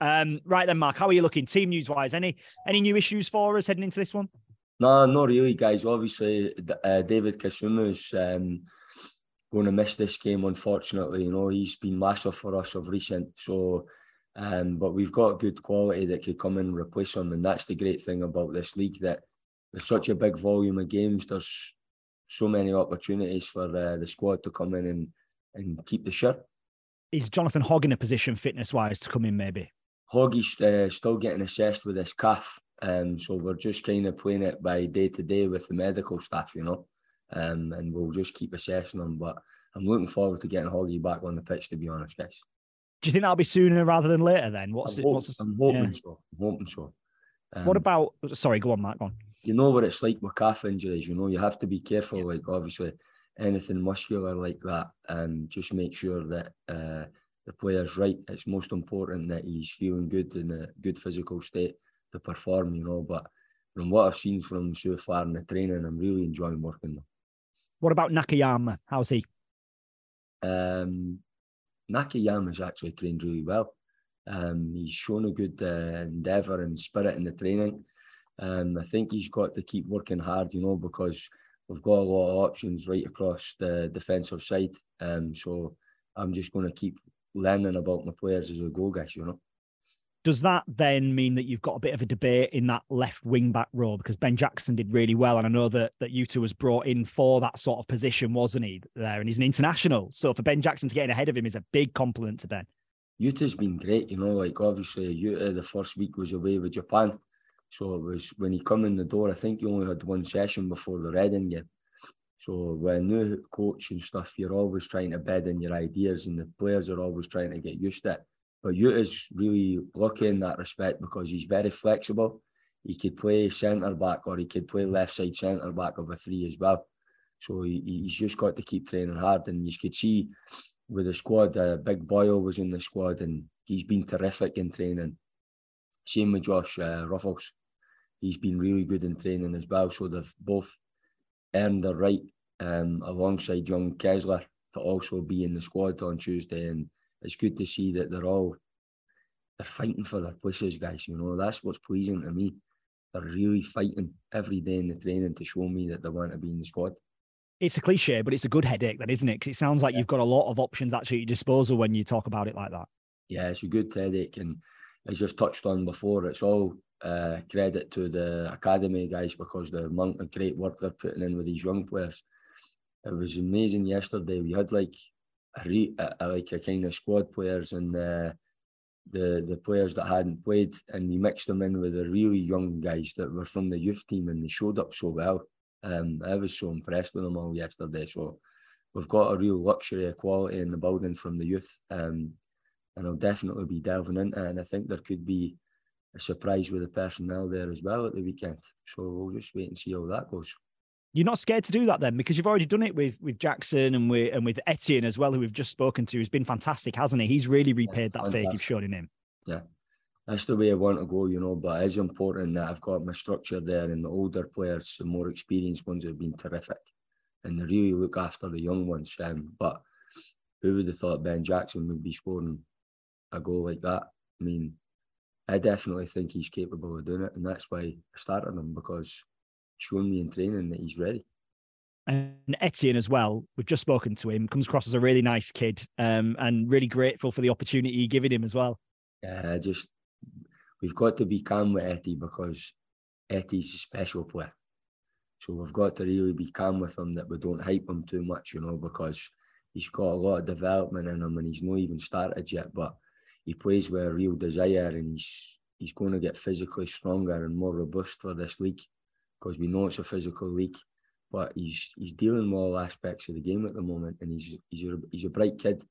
Um, right then, Mark, how are you looking team news wise? Any any new issues for us heading into this one? No, not really, guys. Obviously, uh, David Kasumu's um, going to miss this game, unfortunately. You know, he's been massive for us of recent. So, um, but we've got good quality that could come in and replace him, and that's the great thing about this league that there's such a big volume of games. There's so many opportunities for uh, the squad to come in and and keep the shirt. Is Jonathan Hogg in a position fitness wise to come in maybe? Hoggy's uh, still getting assessed with his calf. Um, so we're just kind of playing it by day to day with the medical staff, you know, um, and we'll just keep assessing them. But I'm looking forward to getting Hoggy back on the pitch, to be honest, guys. Do you think that'll be sooner rather than later then? What's I'm, it? hope, What's I'm hoping yeah. so. I'm hoping so. Um, what about? Sorry, go on, Mark. Go on. You know what it's like with calf injuries. You know, you have to be careful. Yeah. Like obviously, anything muscular like that, and just make sure that uh, the player's right. It's most important that he's feeling good in a good physical state to perform. You know, but from what I've seen from so far in the training, I'm really enjoying working with. What about Nakayama? How's he? Um, Nakayama's actually trained really well. Um, he's shown a good uh, endeavour and spirit in the training. Um, I think he's got to keep working hard, you know, because we've got a lot of options right across the defensive side. Um, so I'm just going to keep learning about my players as we go, guys, you know. Does that then mean that you've got a bit of a debate in that left wing back role? Because Ben Jackson did really well. And I know that, that Yuta was brought in for that sort of position, wasn't he? There, and he's an international. So for Ben Jackson to get ahead of him is a big compliment to Ben. Yuta's been great, you know, like obviously Yuta the first week was away with Japan. So it was when he come in the door, I think he only had one session before the Reading game. So when new coach and stuff, you're always trying to bed in your ideas and the players are always trying to get used to it. But you is really lucky in that respect because he's very flexible. He could play centre back or he could play left side centre back of a three as well. So he, he's just got to keep training hard. And you could see with the squad, uh, Big Boyle was in the squad and he's been terrific in training. Same with Josh uh, Ruffels he's been really good in training as well. So they've both earned the right um, alongside young Kessler to also be in the squad on Tuesday. And it's good to see that they're all they're fighting for their places, guys. You know, that's what's pleasing to me. They're really fighting every day in the training to show me that they want to be in the squad. It's a cliche, but it's a good headache, that isn't it? Because it sounds like yeah. you've got a lot of options actually at your disposal when you talk about it like that. Yeah, it's a good headache, and as you've touched on before, it's all uh, credit to the academy guys because the amount of great work they're putting in with these young players. It was amazing yesterday. We had like a, re, a, a like a kind of squad players and uh, the the players that hadn't played, and we mixed them in with the really young guys that were from the youth team, and they showed up so well. Um, I was so impressed with them all yesterday. So we've got a real luxury of quality in the building from the youth, um, and I'll definitely be delving into it. And I think there could be a surprise with the personnel there as well at the weekend. So we'll just wait and see how that goes. You're not scared to do that then, because you've already done it with with Jackson and with and with Etienne as well, who we've just spoken to, who's been fantastic, hasn't he? He's really repaid yeah, that faith you've shown in him. Yeah, that's the way I want to go, you know. But it's important that I've got my structure there, and the older players, the more experienced ones, have been terrific, and they really look after the young ones. Um, but who would have thought Ben Jackson would be scoring a goal like that? I mean, I definitely think he's capable of doing it, and that's why I started him because shown me in training that he's ready. And Etienne as well. We've just spoken to him. Comes across as a really nice kid, um, and really grateful for the opportunity you're giving him as well. Yeah, I just we've got to be calm with Etty because Etty's a special player. So we've got to really be calm with him that we don't hype him too much, you know, because he's got a lot of development in him and he's not even started yet. But he plays with a real desire and he's he's going to get physically stronger and more robust for this league because we know it's a physical league. But he's he's dealing with all aspects of the game at the moment, and he's he's a, he's a bright kid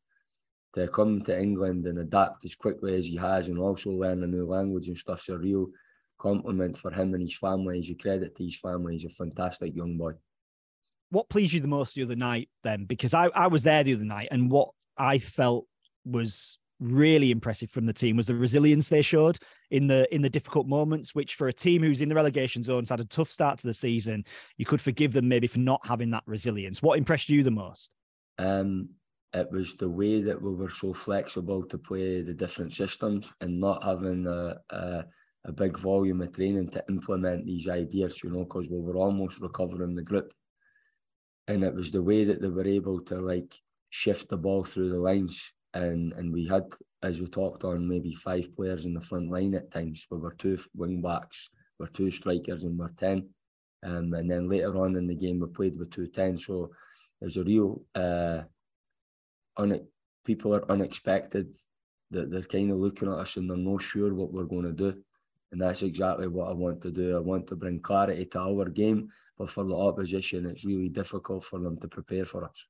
to come to England and adapt as quickly as he has, and also learn a new language and stuff's a real compliment for him and his family. He's a credit to his family. He's a fantastic young boy. What pleased you the most the other night, then? Because I, I was there the other night, and what I felt was really impressive from the team was the resilience they showed in the in the difficult moments which for a team who's in the relegation zones had a tough start to the season you could forgive them maybe for not having that resilience what impressed you the most um it was the way that we were so flexible to play the different systems and not having a, a, a big volume of training to implement these ideas, you know, because we were almost recovering the group. And it was the way that they were able to like shift the ball through the lines. And and we had, as we talked on, maybe five players in the front line at times. We were two wing backs, we're two strikers, and we're ten. Um, and then later on in the game, we played with two ten. So there's a real uh, un- people are unexpected that they're kind of looking at us and they're not sure what we're going to do. And that's exactly what I want to do. I want to bring clarity to our game, but for the opposition, it's really difficult for them to prepare for us.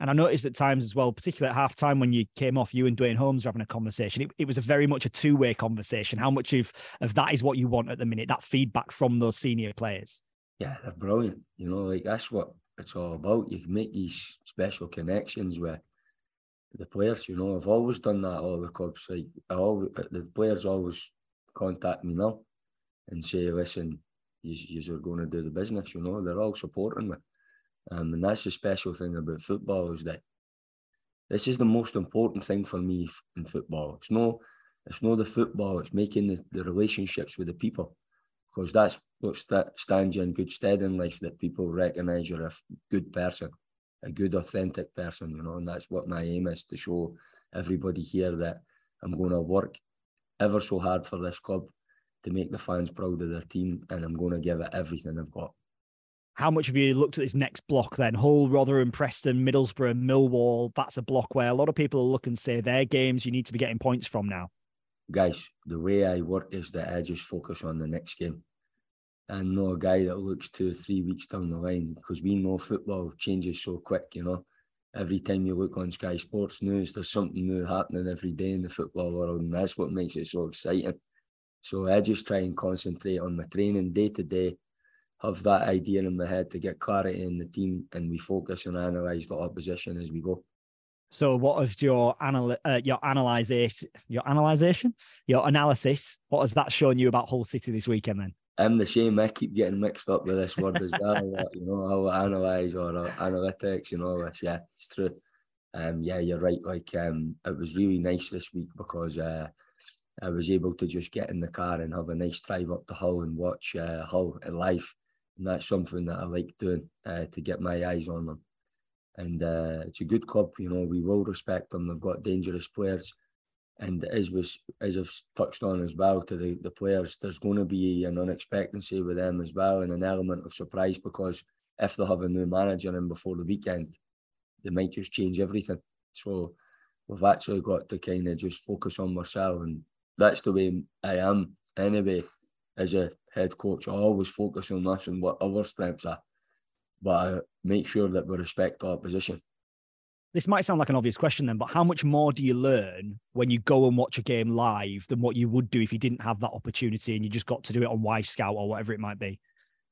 And I noticed at times as well, particularly at half time when you came off, you and Duane Holmes were having a conversation. It, it was a very much a two way conversation. How much of, of that is what you want at the minute, that feedback from those senior players? Yeah, they're brilliant. You know, like that's what it's all about. You can make these special connections with the players. You know, I've always done that all the clubs. Like I always, the players always contact me now and say, "Listen, you are going to do the business." You know, they're all supporting me, um, and that's the special thing about football is that this is the most important thing for me in football. It's no, it's not the football. It's making the, the relationships with the people because that's what st- stands you in good stead in life. That people recognise you're a good person a good, authentic person, you know, and that's what my aim is to show everybody here that I'm going to work ever so hard for this club to make the fans proud of their team, and I'm going to give it everything I've got. How much have you looked at this next block then? Hull, Rotherham, Preston, Middlesbrough, Millwall. That's a block where a lot of people look and say their games you need to be getting points from now. Guys, the way I work is that I just focus on the next game and not a guy that looks two or three weeks down the line because we know football changes so quick, you know. Every time you look on Sky Sports News, there's something new happening every day in the football world, and that's what makes it so exciting. So I just try and concentrate on my training day to day, have that idea in my head to get clarity in the team, and we focus and analyse the opposition as we go. So, what of your anal- uh, your analysis, your analyzation, your analysis? What has that shown you about Hull City this weekend? Then I'm the same. I keep getting mixed up with this word as well. you know, how analyze or uh, analytics and all this. Yeah, it's true. Um, yeah, you're right. Like, um, it was really nice this week because uh, I was able to just get in the car and have a nice drive up to Hull and watch uh, Hull live, and that's something that I like doing uh, to get my eyes on them. And uh, it's a good club. You know, we will respect them. They've got dangerous players and as was as I've touched on as well to the, the players, there's going to be an unexpectancy with them as well and an element of surprise because if they have a new manager in before the weekend, they might just change everything. So we've actually got to kind of just focus on ourselves and that's the way I am anyway as a head coach. I always focus on us and what our strengths are, but I make sure that we respect our position. this might sound like an obvious question then, but how much more do you learn when you go and watch a game live than what you would do if you didn't have that opportunity and you just got to do it on Wyscout or whatever it might be?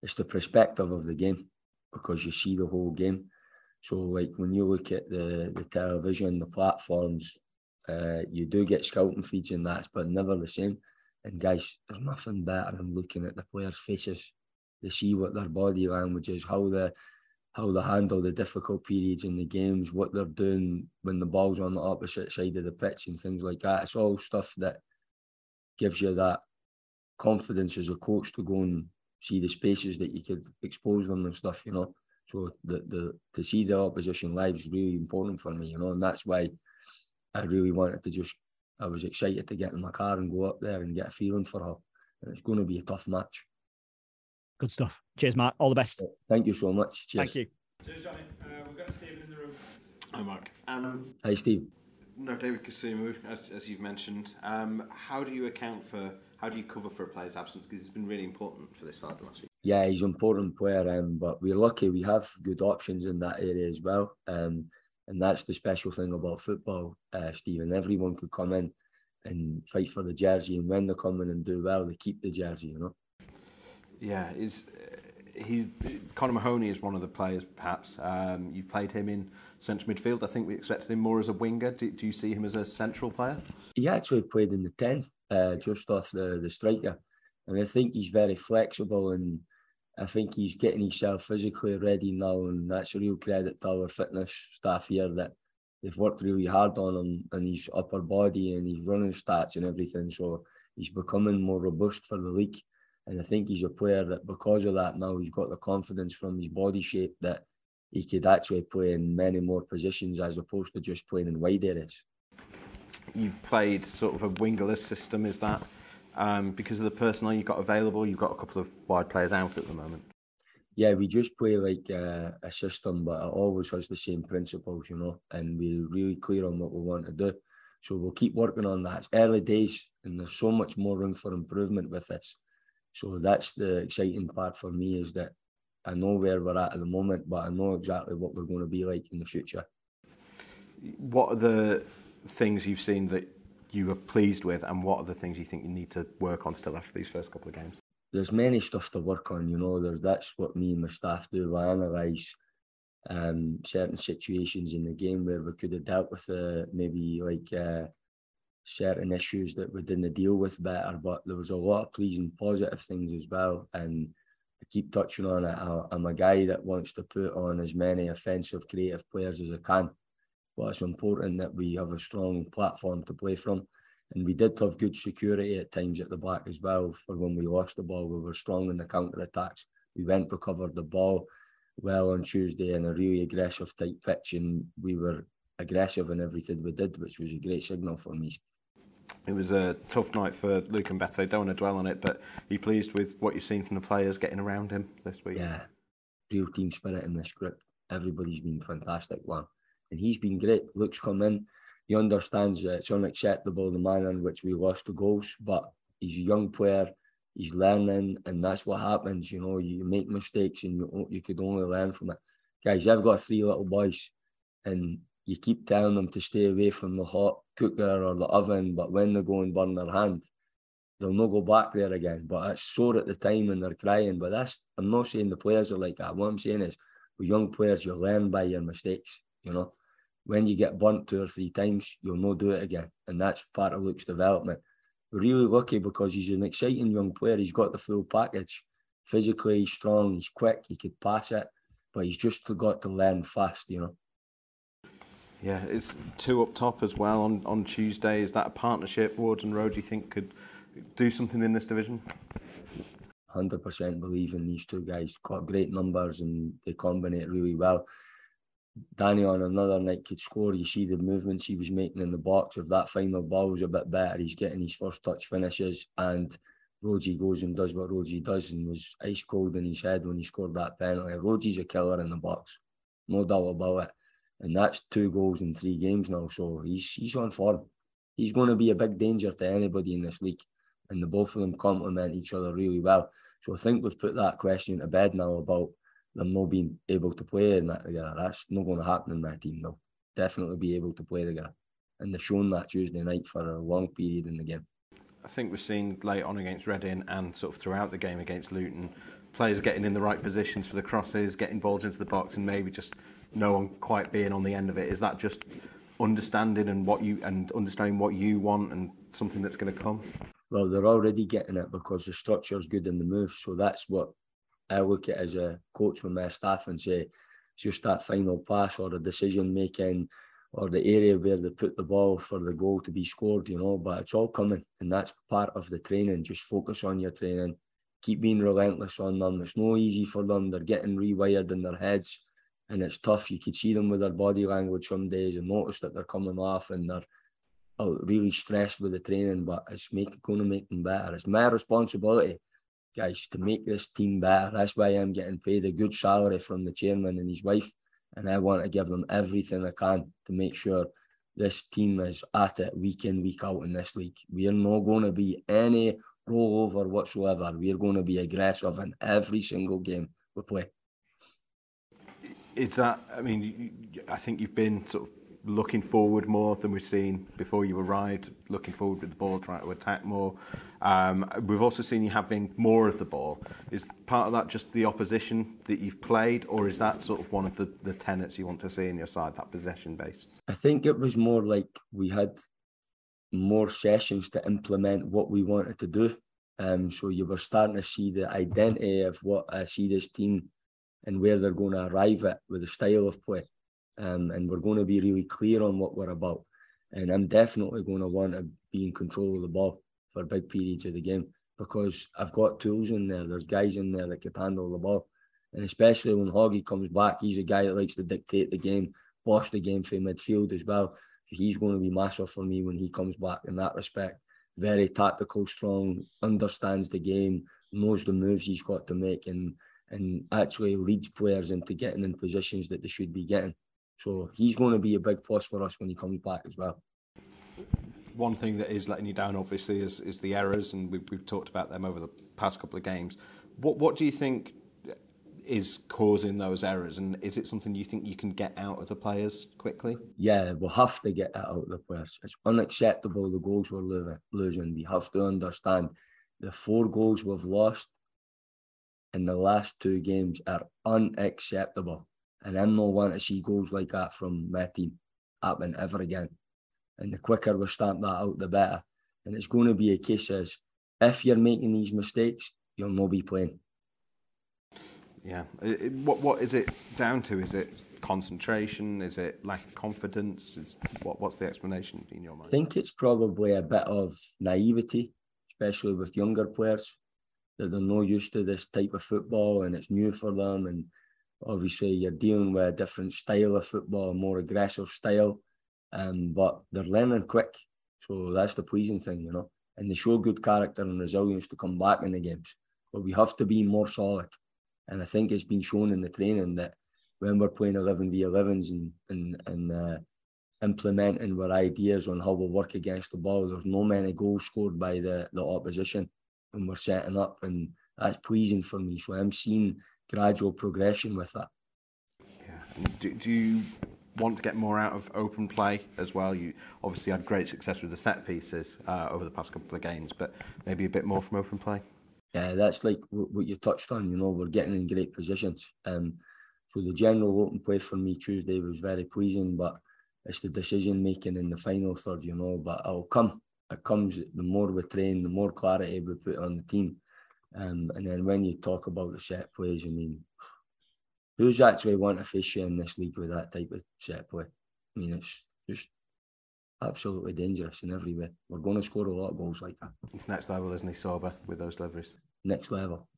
It's the perspective of the game because you see the whole game. So, like when you look at the the television, the platforms, uh, you do get scouting feeds and that, but never the same. And guys, there's nothing better than looking at the players' faces to see what their body language is, how the how they handle the difficult periods in the games, what they're doing when the ball's on the opposite side of the pitch and things like that. It's all stuff that gives you that confidence as a coach to go and see the spaces that you could expose them and stuff, you know. So the the to see the opposition live is really important for me, you know, and that's why I really wanted to just I was excited to get in my car and go up there and get a feeling for her. And it's going to be a tough match. Good stuff. Cheers, Mark. All the best. Thank you so much. Cheers. Thank you. Cheers, Johnny. Uh, we've got Stephen in the room. Hi, Mark. Um, Hi, Steve. No, David Kasumu, as, as you've mentioned. Um, how do you account for, how do you cover for a player's absence? Because he's been really important for this side last week. Yeah, he's an important player, um, but we're lucky we have good options in that area as well. Um, and that's the special thing about football, uh, Stephen. Everyone could come in and fight for the jersey, and when they come in and do well, they keep the jersey, you know. Yeah, is he Connor Mahoney is one of the players, perhaps. Um, you played him in central midfield. I think we expected him more as a winger. Do, do you see him as a central player? He actually played in the 10, uh, just off the, the striker. And I think he's very flexible and I think he's getting himself physically ready now. And that's a real credit to our fitness staff here that they've worked really hard on him and his upper body and his running stats and everything. So he's becoming more robust for the league. And I think he's a player that because of that now he's got the confidence from his body shape that he could actually play in many more positions as opposed to just playing in wide areas. You've played sort of a wingerless system, is that um, because of the personnel you've got available? You've got a couple of wide players out at the moment. Yeah, we just play like uh, a system, but it always has the same principles, you know, and we're really clear on what we want to do. So we'll keep working on that. It's early days, and there's so much more room for improvement with this. So that's the exciting part for me is that I know where we're at at the moment, but I know exactly what we're going to be like in the future. What are the things you've seen that you were pleased with, and what are the things you think you need to work on still after these first couple of games? There's many stuff to work on, you know. There's that's what me and my staff do. We analyse um, certain situations in the game where we could have dealt with uh, maybe like uh, certain issues that we didn't deal with better. But there was a lot of pleasing positive things as well, and I keep touching on it. I, I'm a guy that wants to put on as many offensive, creative players as I can. But it's important that we have a strong platform to play from. And we did have good security at times at the back as well. For when we lost the ball, we were strong in the counter attacks. We went recovered the ball well on Tuesday in a really aggressive tight pitch, and we were aggressive in everything we did, which was a great signal for me. It was a tough night for Luke and Beto. Don't want to dwell on it, but are you pleased with what you've seen from the players getting around him this week? Yeah, real team spirit in this group. Everybody's been fantastic, one, and he's been great. Luke's come in. He understands that it's unacceptable the manner in which we lost the goals, but he's a young player. He's learning, and that's what happens. You know, you make mistakes, and you you could only learn from it. Guys, I've got three little boys, and you keep telling them to stay away from the hot cooker or the oven, but when they go and burn their hand, they'll not go back there again. But it's sore at the time and they're crying. But that's I'm not saying the players are like that. What I'm saying is with young players, you learn by your mistakes, you know. When you get burnt two or three times, you'll not do it again. And that's part of Luke's development. Really lucky because he's an exciting young player. He's got the full package. Physically, he's strong, he's quick, he could pass it, but he's just got to learn fast, you know. Yeah, it's two up top as well on, on Tuesday. Is that a partnership, Ward and Rhodes do you think could do something in this division? 100% believe in these two guys. Got great numbers and they combine it really well. Danny on another night could score. You see the movements he was making in the box. If that final ball was a bit better, he's getting his first touch finishes. And Rogie goes and does what Rogie does and was ice cold in his head when he scored that penalty. Rogie's a killer in the box, no doubt about it and that's two goals in three games now. So he's he's on form. He's going to be a big danger to anybody in this league, and the both of them complement each other really well. So I think we've put that question to bed now about them not being able to play in that together. That's not going to happen in my team. They'll definitely be able to play together, and they've shown that Tuesday night for a long period in the game. I think we've seen late on against Reading and sort of throughout the game against Luton, players getting in the right positions for the crosses, getting balls into the box, and maybe just no one quite being on the end of it. Is that just understanding and what you and understanding what you want and something that's going to come? Well, they're already getting it because the structure is good in the move. So that's what I look at as a coach with my staff and say it's just that final pass or the decision making or the area where they put the ball for the goal to be scored, you know. But it's all coming, and that's part of the training. Just focus on your training, keep being relentless on them. It's no easy for them. They're getting rewired in their heads and it's tough. You could see them with their body language some days and notice that they're coming off and they're oh, really stressed with the training, but it's make, going to make them better. It's my responsibility, guys, to make this team better. That's why I'm getting paid a good salary from the chairman and his wife, and I want to give them everything I can to make sure this team is at it week in, week out in this league. We are not going to be any rollover whatsoever. We are going to be aggressive in every single game we play is that? I mean, I think you've been sort of looking forward more than we've seen before you arrived. Looking forward with the ball, trying to attack more. Um, we've also seen you having more of the ball. Is part of that just the opposition that you've played, or is that sort of one of the, the tenets you want to see in your side, that possession based? I think it was more like we had more sessions to implement what we wanted to do. Um, so you were starting to see the identity of what I see this team and where they're going to arrive at with the style of play. Um, and we're going to be really clear on what we're about. And I'm definitely going to want to be in control of the ball for big periods of the game because I've got tools in there. There's guys in there that can handle the ball. And especially when Hoggy comes back, he's a guy that likes to dictate the game, boss the game for midfield as well. So he's going to be massive for me when he comes back in that respect. Very tactical, strong, understands the game, knows the moves he's got to make, and and actually leads players into getting in positions that they should be getting. So he's going to be a big plus for us when he comes back as well. One thing that is letting you down, obviously, is, is the errors, and we've, we've talked about them over the past couple of games. What what do you think is causing those errors, and is it something you think you can get out of the players quickly? Yeah, we'll have to get that out of the players. It's unacceptable the goals we're losing. We have to understand the four goals we've lost in the last two games are unacceptable. And I'm not want to see goals like that from my team happen ever again. And the quicker we stamp that out, the better. And it's going to be a case as if you're making these mistakes, you'll not be playing. Yeah. What what is it down to? Is it concentration? Is it lack of confidence? Is, what what's the explanation in your mind? I think it's probably a bit of naivety, especially with younger players that they're not used to this type of football and it's new for them. And obviously, you're dealing with a different style of football, a more aggressive style. Um, but they're learning quick. So that's the pleasing thing, you know. And they show good character and resilience to come back in the games. But we have to be more solid. And I think it's been shown in the training that when we're playing 11 v 11s and, and, and uh, implementing our ideas on how we work against the ball, there's no many goals scored by the, the opposition and we're setting up, and that's pleasing for me. So I'm seeing gradual progression with that. Yeah. Do, do you want to get more out of open play as well? You obviously had great success with the set pieces uh, over the past couple of games, but maybe a bit more from open play. Yeah, that's like what you touched on. You know, we're getting in great positions. Um, so the general open play for me Tuesday was very pleasing, but it's the decision making in the final third. You know, but it'll come it comes the more we train, the more clarity we put on the team. Um, and then when you talk about the set plays, I mean, who's actually want to fish you in this league with that type of set play? I mean, it's just absolutely dangerous in every way. We're going to score a lot of goals like that. It's next level, isn't he, Sorba, with those deliveries? Next level,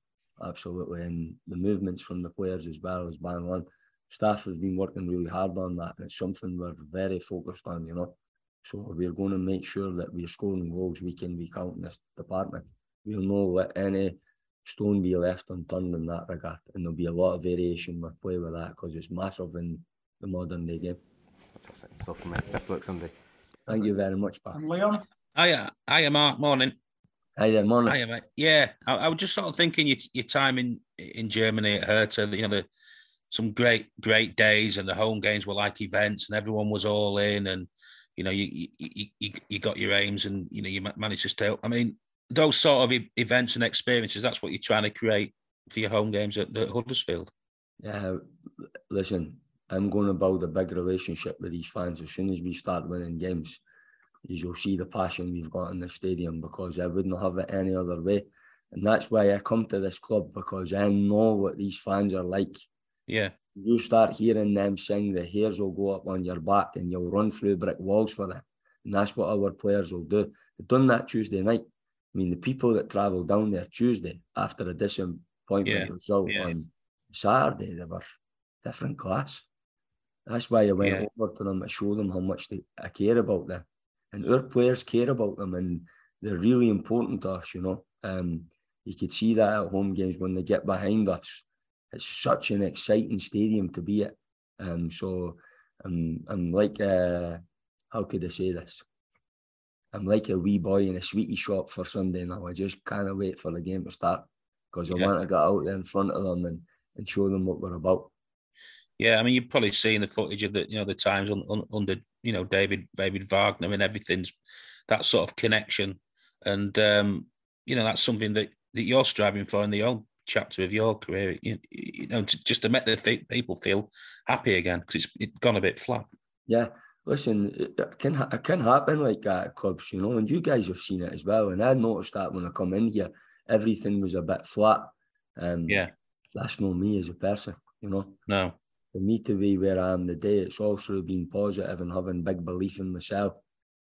absolutely. And the movements from the players as well as bang on. Staff have been working really hard on that, and it's something we're very focused on, you know. So we're going to make sure that we're scoring goals week in, week out in this department. We'll know let any stone be left unturned in that regard. And there'll be a lot of variation with play with that because it's massive in the modern day game. Fantastic. So for me, best luck Sunday. Thank you very much, Pat. And Leon? Hiya, hiya, Mark. Morning. Hi there, morning. Hiya, mate. Yeah, I, I was just sort of thinking your, your time in in Germany at Hertha, you know, the, some great, great days and the home games were like events and everyone was all in and you know, you you, you, you got your aims and, you know, you managed to stay up. I mean, those sort of events and experiences, that's what you're trying to create for your home games at, at Huddersfield. Yeah, listen, I'm going to build a big relationship with these fans as soon as we start winning games. You'll see the passion we've got in the stadium because I wouldn't have it any other way. And that's why I come to this club because I know what these fans are like. Yeah you start hearing them sing, the hairs will go up on your back and you'll run through brick walls for them. And that's what our players will do. They've done that Tuesday night. I mean, the people that travel down there Tuesday after a disappointment yeah. result yeah. on Saturday, they were different class. That's why I went yeah. over to them to showed them how much they, I care about them. And our players care about them and they're really important to us, you know. Um, you could see that at home games when they get behind us it's such an exciting stadium to be at. Um, so I'm I'm like uh, how could I say this? I'm like a wee boy in a sweetie shop for Sunday now. I just can't wait for the game to start because I yeah. want to get out there in front of them and, and show them what we're about. Yeah, I mean you've probably seen the footage of the you know the times on, on, under you know David David Wagner and everything's that sort of connection, and um, you know that's something that that you're striving for in the old chapter of your career, you, you know, to, just to make the people feel happy again because it's it gone a bit flat. Yeah, listen, it can it can happen like that at clubs, you know, and you guys have seen it as well. And I noticed that when I come in here, everything was a bit flat. Um, yeah, that's not me as a person, you know. No, for me to be where I am today, it's all through being positive and having big belief in myself.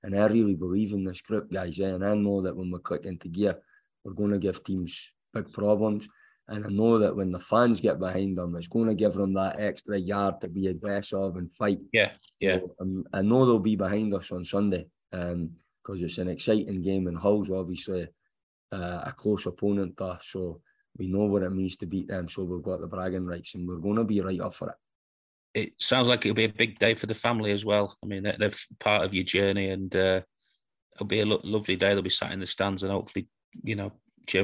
And I really believe in this group, guys. Yeah? And I know that when we click into gear, we're going to give teams big problems. And I know that when the fans get behind them, it's going to give them that extra yard to be aggressive and fight. Yeah, yeah. So, um, I know they'll be behind us on Sunday because um, it's an exciting game, and Hull's obviously uh, a close opponent to us. So we know what it means to beat them. So we've got the bragging rights, and we're going to be right up for it. It sounds like it'll be a big day for the family as well. I mean, they're, they're part of your journey, and uh, it'll be a lo- lovely day. They'll be sat in the stands, and hopefully, you know,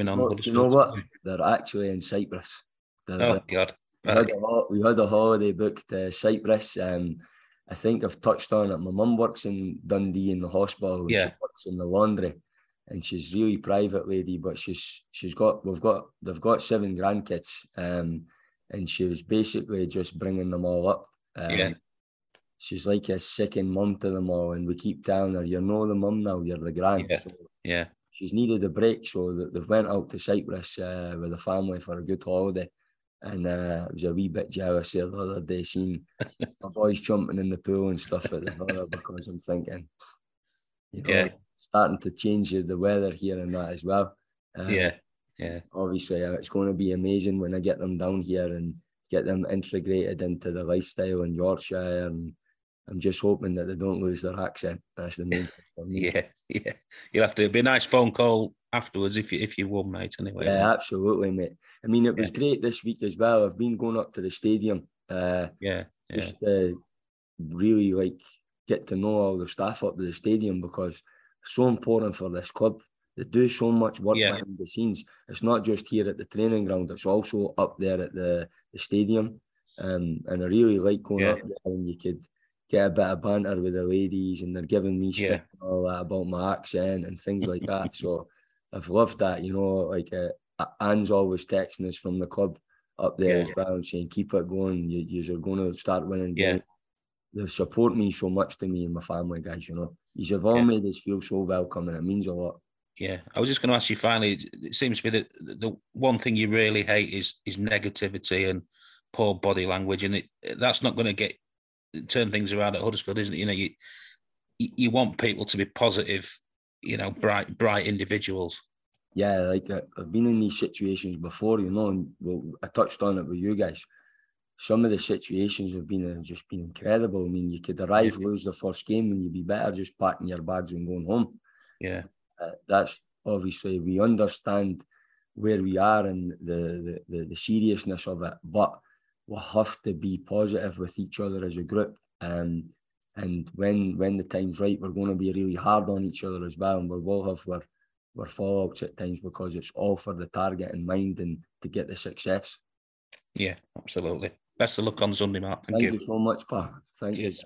on. Well, do you know what? They're actually in Cyprus. They're, Oh God! we, had a, we had a holiday booked to Cyprus. Um, I think I've touched on it. My mum works in Dundee in the hospital. Yeah. She works in the laundry, and she's really private lady. But she's she's got we've got they've got seven grandkids. Um, and she was basically just bringing them all up. Um, Yeah. She's like a second mum to them all, and we keep telling her, "You're not the mum now. You're the grand." Yeah. So Yeah, she's needed a break, so they've went out to Cyprus uh, with the family for a good holiday. And uh, I was a wee bit jealous the other day, seeing my boys jumping in the pool and stuff at the brother because I'm thinking, you know, Yeah. starting to change the weather here and that as well. Um, yeah, yeah, Obviously, uh, it's going to be amazing when I get them down here and get them integrated into the lifestyle in Yorkshire. And I'm just hoping that they don't lose their accent. That's the main thing for me. yeah, yeah. You'll have to. It'd be a nice phone call afterwards if you if you won, mate. Anyway. Yeah, absolutely, mate. I mean, it was great this week as well. I've been going up to the stadium, uh, yeah, yeah, just to really like get to know all the staff up at the stadium because it's so important for this club. They do so much work Yeah. behind the scenes. It's not just here at the training ground; it's also up there at the, the stadium. Um, and I really like going Yeah. up there and you could get a bit of banter with the ladies, and they're giving me Yeah. all that about my accent and things like that. So I've loved that. You know, like uh, Anne's always texting us from the club up there Yeah. as well and saying, "Keep it going. You, you're going to start winning Yeah. games." They support me so much to me and my family, guys. You know, you've all Yeah. made us feel so welcome, and it means a lot. yeah. I was just going to ask you finally. it- It seems to be that the one thing you really hate is is negativity and poor body language, and it that's not going to get turn things around at Huddersfield, isn't it? You know, you you want people to be positive, you know, bright bright individuals. Yeah, like uh, I've been in these situations before, you know, and well, I touched on it with you guys. Some of the situations have been uh, just been incredible. I mean, you could arrive, lose the first game, and you'd be better just packing your bags and going home. Yeah, uh, that's obviously we understand where we are and the, the, the, the seriousness of it, but we have to be positive with each other as a group. Um, and when when the time's right, we're going to be really hard on each other as well, and we will have our, our fallouts at times because it's all for the target in mind and to get the success. yeah, absolutely. Best of luck on Sunday, Mark. Thank, Thank you. you so much, Pa. Thank you. Cheers.